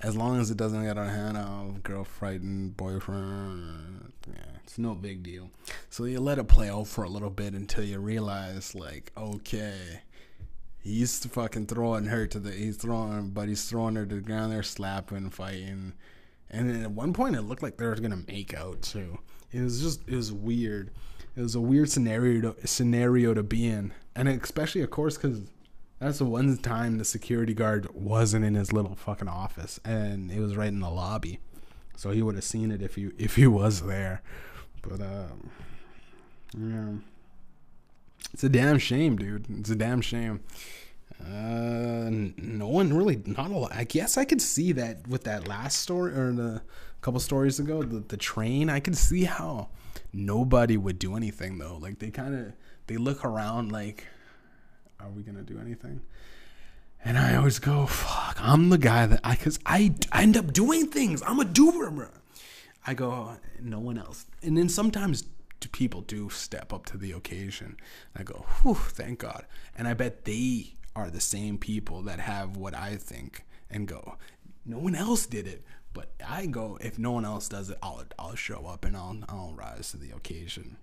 as long as it doesn't get of hand of girlfriend boyfriend yeah it's no big deal. So you let it play out for a little bit until you realize like okay he's fucking throwing her to the he's throwing but he's throwing her to the ground they're slapping fighting. And then at one point it looked like they were gonna make out too. It was just it was weird. It was a weird scenario to, scenario to be in, and especially of course because that's the one time the security guard wasn't in his little fucking office, and it was right in the lobby, so he would have seen it if he if he was there. But um, yeah, it's a damn shame, dude. It's a damn shame. Uh, no one really, not a lot. I guess I could see that with that last story or the couple stories ago, the, the train, I could see how nobody would do anything though. Like they kind of they look around like, are we gonna do anything? And I always go, fuck, I'm the guy that I, cause I, I end up doing things. I'm a doer. I go, no one else. And then sometimes people do step up to the occasion. I go, whew, thank God. And I bet they are the same people that have what I think and go, no one else did it. But I go if no one else does it, I'll I'll show up and I'll I'll rise to the occasion.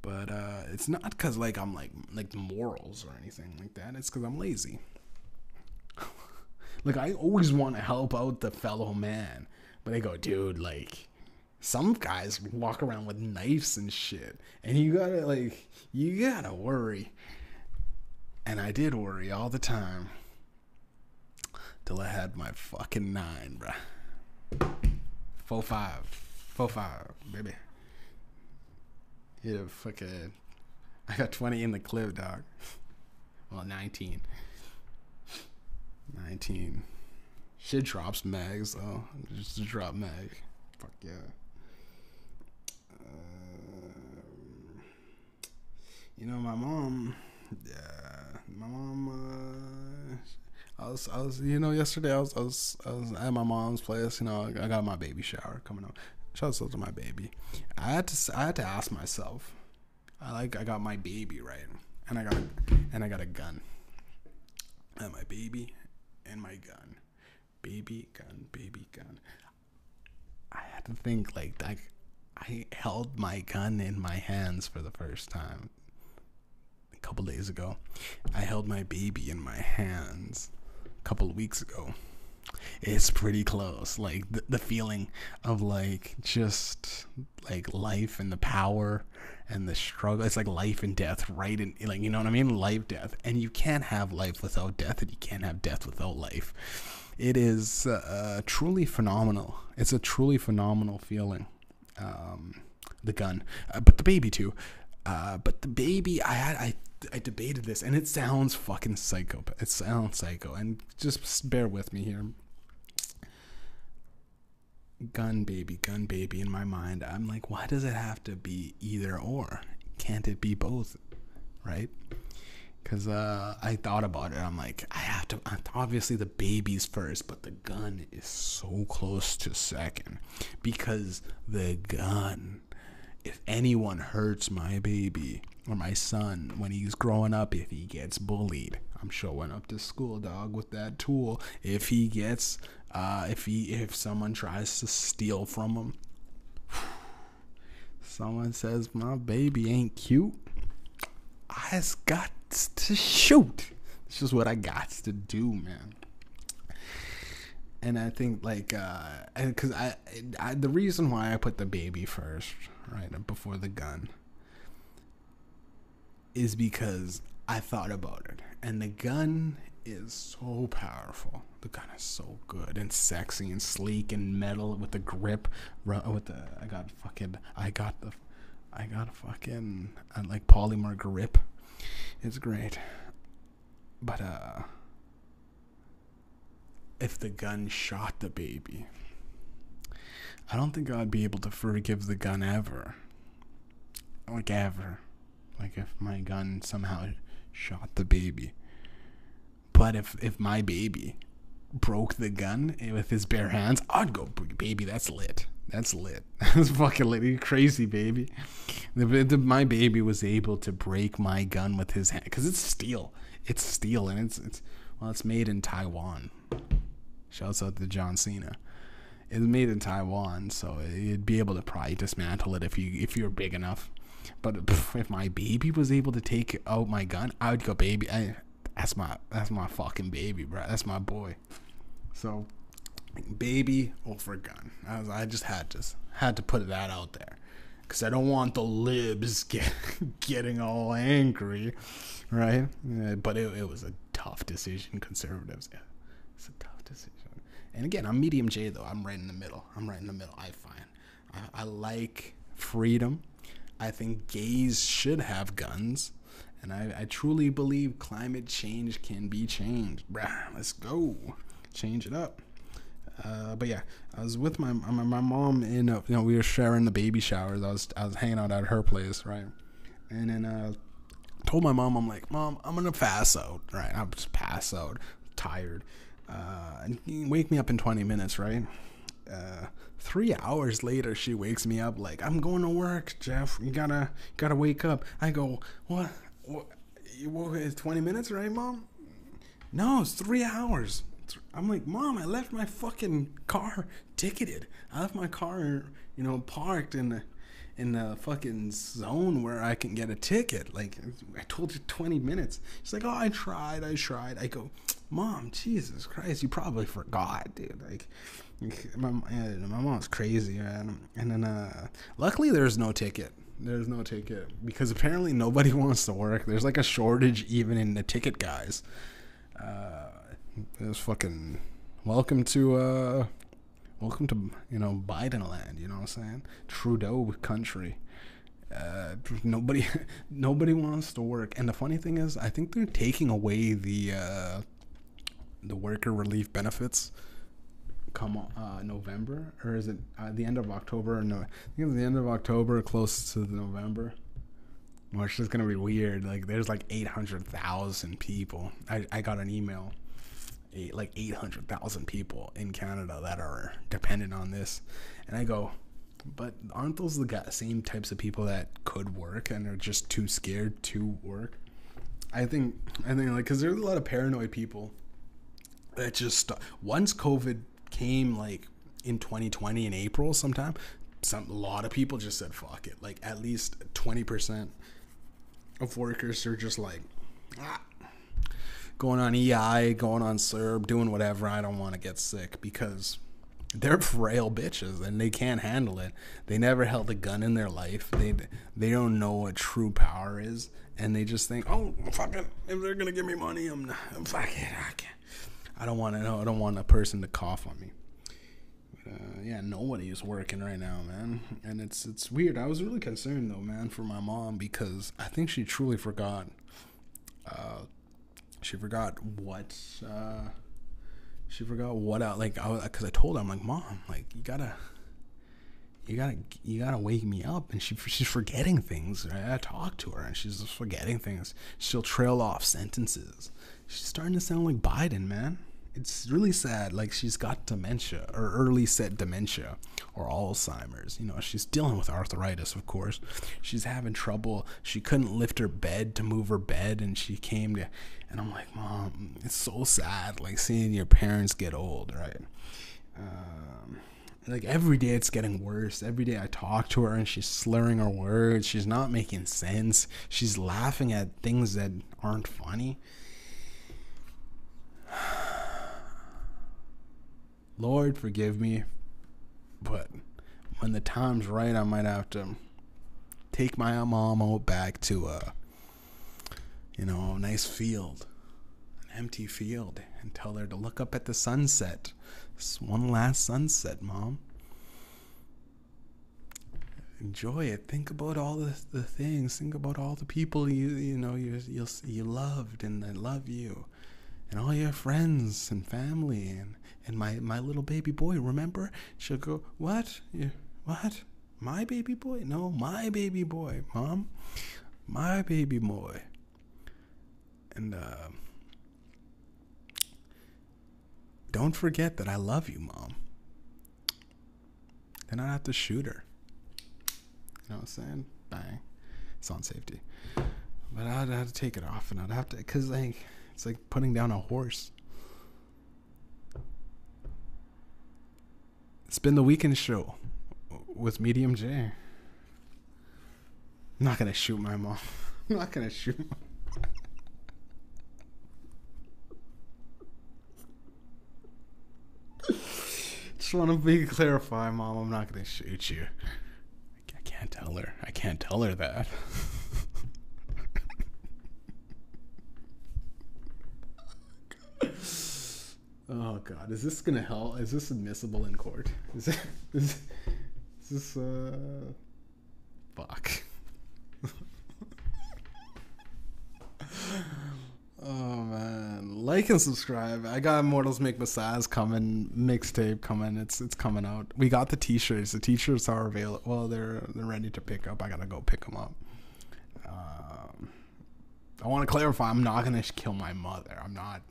But uh, it's not because like I'm like like morals or anything like that. It's because I'm lazy. like I always want to help out the fellow man, but I go, dude, like some guys walk around with knives and shit, and you gotta like you gotta worry. And I did worry all the time till I had my fucking nine, bruh. Four five, four five, baby. Yeah, fucking. I got twenty in the clip, dog. Well, nineteen. Nineteen. Shit drops mags though. Just drop mag. Fuck yeah. You know, my mom. Yeah, my mom. Uh, I was, I was, you know, yesterday I was, I was, I was at my mom's place. You know, I got my baby shower coming up. Shout out to my baby. I had to, I had to ask myself. I like, I got my baby right, and I got, and I got a gun. Have my baby and my gun, baby gun, baby gun. I had to think like that. I held my gun in my hands for the first time couple days ago. I held my baby in my hands a couple weeks ago. It's pretty close. Like the, the feeling of like just like life and the power and the struggle. It's like life and death, right? And like you know what I mean? Life, death, and you can't have life without death, and you can't have death without life. It is uh, truly phenomenal. It's a truly phenomenal feeling um, the gun, uh, but the baby too. Uh, but the baby, I had I I debated this, and it sounds fucking psycho. It sounds psycho, and just bear with me here. Gun baby, gun baby. In my mind, I'm like, why does it have to be either or? Can't it be both? Right? Because uh, I thought about it. I'm like, I have to. Obviously, the baby's first, but the gun is so close to second. Because the gun, if anyone hurts my baby or my son when he's growing up, if he gets bullied, I'm showing up to school, dog, with that tool. If he gets, uh, if he, if someone tries to steal from him, someone says my baby ain't cute, I just got to shoot. It's just what I got to do, man. And I think like, uh, because I, I, the reason why I put the baby first, right, before the gun, is because I thought about it, and the gun is so powerful. The gun is so good and sexy and sleek and metal with the grip. With the, I got fucking, I got the, I got a fucking uh, like polymer grip. It's great. But uh if the gun shot the baby, I don't think I'd be able to forgive the gun ever. Like ever. Like if my gun somehow shot the baby. But if if my baby broke the gun with his bare hands, I'd go, baby, that's lit. That's lit. That's fucking lit. You crazy, baby. The, the, my baby was able to break my gun with his hand because it's steel. It's steel, and it's it's well, it's made in Taiwan. Shouts out to John Cena. It's made in Taiwan, so you'd be able to probably dismantle it if you if you're big enough. But if my baby was able to take out my gun, I would go, baby. I, that's my that's my fucking baby, bro. That's my boy. So baby over gun. I, was, I just had to had to put that out there because I don't want the libs get, getting all angry, right? But it, it was a tough decision, conservatives. Yeah, it's a tough decision. And again, I'm Mediumjay though. I'm right in the middle. I'm right in the middle. I find I, I like freedom. I think gays should have guns. And I, I truly believe climate change can be changed. Bruh, let's go. Change it up. Uh, but yeah, I was with my my, my mom in uh, you know we were sharing the baby showers. I was I was hanging out at her place, right? And then uh, told my mom I'm like, mom, I'm gonna pass out, right? I'm just pass out, tired. Uh, wake me up in 20 minutes, right? Uh, three hours later, she wakes me up like, I'm going to work, Jeff. You gotta gotta wake up. I go, what? What? You woke? It's 20 minutes, right, mom? No, it's three hours. I'm like, Mom, I left my fucking car ticketed. I left my car, you know, parked in the in the fucking zone where I can get a ticket. Like I told you, twenty minutes. She's like, oh, I tried, I tried. I go, mom, Jesus Christ, you probably forgot, dude. Like. My, my mom's crazy, man. And then, uh, luckily, there's no ticket. There's no ticket because apparently nobody wants to work. There's like a shortage even in the ticket guys. Uh, it's fucking welcome to uh, welcome to you know Biden land. You know what I'm saying? Trudeau country. Uh, nobody, nobody wants to work. And the funny thing is, I think they're taking away the uh, the worker relief benefits come uh, November or is it uh, the end of October? No, I think it's the end of October, close to November. Which is gonna be weird. Like there's like eight hundred thousand people. I, I got an email, eight, like eight hundred thousand people in Canada that are dependent on this, and I go, but aren't those the same types of people that could work and are just too scared to work? I think I think like because there's a lot of paranoid people that just once COVID came like in 2020 in April sometime, some a lot of people just said fuck it. Like at least 20% of workers are just like ah, going on EI, going on CERB, doing whatever. I don't want to get sick because they're frail bitches and they can't handle it. They never held a gun in their life. They they don't know what true power is, and they just think, oh fuck it, if they're gonna give me money, I'm, not, I'm fuck it, I can't. I don't want to know. I don't want a person to cough on me. Uh, yeah, nobody is working right now, man, and it's it's weird. I was really concerned though, man, for my mom because I think she truly forgot. Uh, she forgot what. Uh, she forgot what out like I because I told her I'm like mom like you gotta you gotta you gotta wake me up and she she's forgetting things right? I talk to her and she's just forgetting things she'll trail off sentences she's starting to sound like Biden man it's really sad. Like she's got dementia or early set dementia or Alzheimer's. You know, she's dealing with arthritis, of course. She's having trouble. She couldn't lift her bed to move her bed, and she came to, and I'm like, Mom, it's so sad. Like seeing your parents get old, right? Um, like every day it's getting worse. Every day I talk to her and she's slurring her words. She's not making sense. She's laughing at things that aren't funny. Lord, forgive me. But when the time's right, I might have to take my mom out back to a, you know, a nice field, an empty field, and tell her to look up at the sunset. This one last sunset, mom. Enjoy it. Think about all the, the things. Think about all the people you you know you you you loved and that love you, and all your friends and family and and my, my little baby boy, remember? She'll go, What? What? My baby boy? No, my baby boy, mom. My baby boy. And uh, don't forget that I love you, mom. Then I have to shoot her. You know what I'm saying? Bang. It's on safety. But I'd have to take it off and I'd have to, because like, it's like putting down a horse. It's been the weekend show with Mediumjay. I'm not gonna shoot my mom. I'm not gonna shoot. Just want to be clarify, mom. I'm not gonna shoot you. I can't tell her. I can't tell her that. Oh God, is this gonna help? Is this admissible in court? Is, it, is, is this uh, fuck? Oh man, like and subscribe. I got Mortals Make Messiahs coming, mixtape coming. It's it's coming out. We got the t-shirts. The t-shirts are available. Well, they're they're ready to pick up. I gotta go pick them up. Um, I want to clarify. I'm not gonna kill my mother. I'm not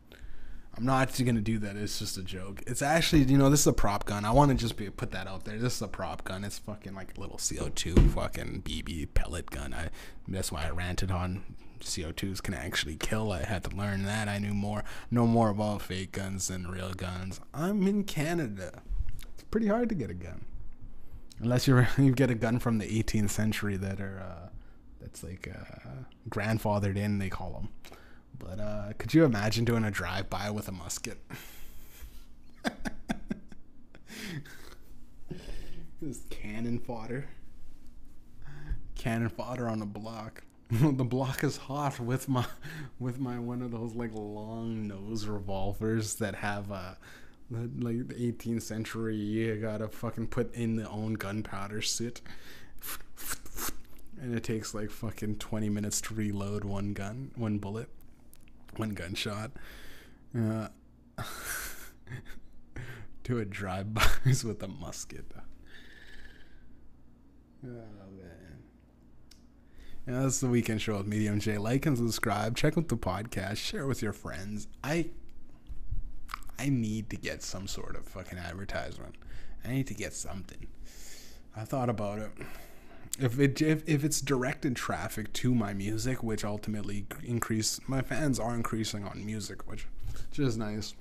I'm not gonna do that. It's just a joke. It's actually, you know, this is a prop gun. I want to just be put that out there. This is a prop gun. It's fucking like a little CO2 fucking BB pellet gun. I that's why I ranted on CO2s can actually kill. I had to learn that. I knew more, know more about fake guns than real guns. I'm in Canada. It's pretty hard to get a gun. Unless you you get a gun from the 18th century that are uh, that's like uh, grandfathered in, they call them. But uh, could you imagine doing a drive by with a musket? this cannon fodder. Cannon fodder on the block. the block is hot with my with my one of those like long nose revolvers that have uh like the 18th century you gotta fucking put in the own gunpowder sit and it takes like fucking 20 minutes to reload one gun one bullet one gunshot uh, do a drive-bys with a musket. Oh man that's the weekend show with Mediumjay. Like and subscribe. Check out the podcast. Share with your friends. I I need to get some sort of fucking advertisement. I need to get something. I thought about it. If it if, if it's directed traffic to my music, which ultimately increase my fans are increasing on music, which which is nice.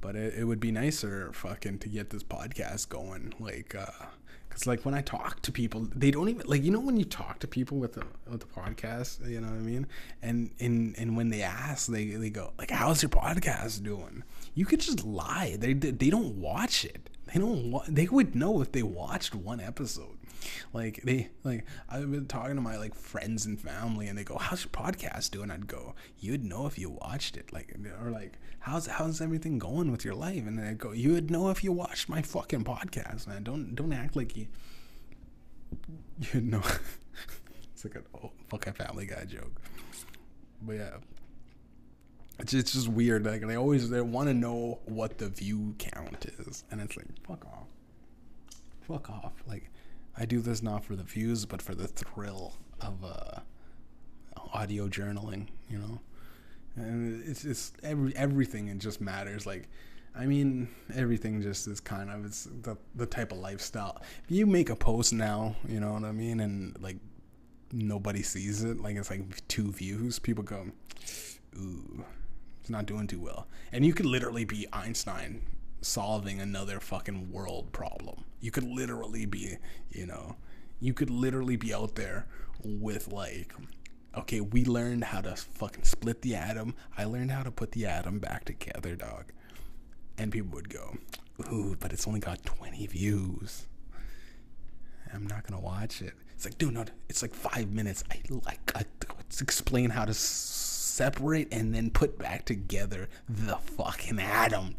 But it, it would be nicer fucking to get this podcast going. Like uh Cause like when I talk to people, they don't even like you know when you talk to people with the with the podcast, you know what I mean? And and and when they ask, they they go like, "How's your podcast doing?" You could just lie. They they don't watch it. They don't. Wa- they would know if they watched one episode. Like they like I've been talking to my like friends and family, and they go, "How's your podcast doing?" I'd go, "You'd know if you watched it." Like or like, "How's how's everything going with your life?" And then I go, "You would know if you watched my fucking podcast, man. Don't don't act like you you know." it's like a oh, fucking Family Guy joke, but yeah. It's just, it's just weird. Like they always they want to know what the view count is, and it's like fuck off, fuck off. Like I do this not for the views, but for the thrill of uh, audio journaling, you know. And it's just every everything. It just matters. Like, I mean, everything just is kind of it's the the type of lifestyle. If you make a post now, you know what I mean, and like nobody sees it, like it's like two views, people go, ooh, it's not doing too well. And you could literally be Einstein solving another fucking world problem. You could literally be, you know, you could literally be out there with like, okay, we learned how to fucking split the atom. I learned how to put the atom back together, dog. And people would go, ooh, but it's only got 20 views. I'm not gonna watch it. It's like, dude, no, it's like five minutes. I like, let's explain how to separate and then put back together the fucking atom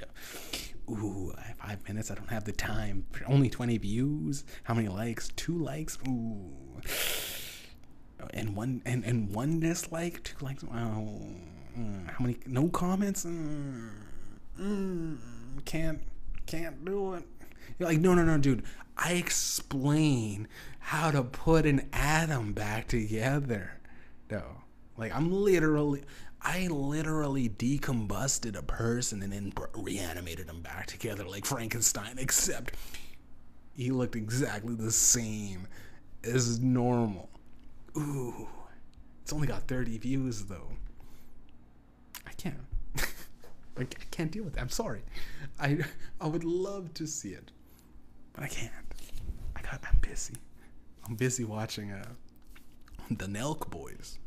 ooh, five minutes. I don't have the time. Only 20 views. How many likes? Two likes. Ooh. And one and, and one dislike. Two likes. Oh. Mm. How many? No comments. Mm. Mm. Can't can't do it. You're like, no, no, no, dude. I explain how to put an atom back together. No, like I'm literally. I literally decombusted a person and then reanimated him back together like Frankenstein, except he looked exactly the same as normal. Ooh, it's only got 30 views though. I can't. I can't deal with it. I'm sorry. I I would love to see it, but I can't. I got. I'm busy. I'm busy watching uh, the Nelk Boys.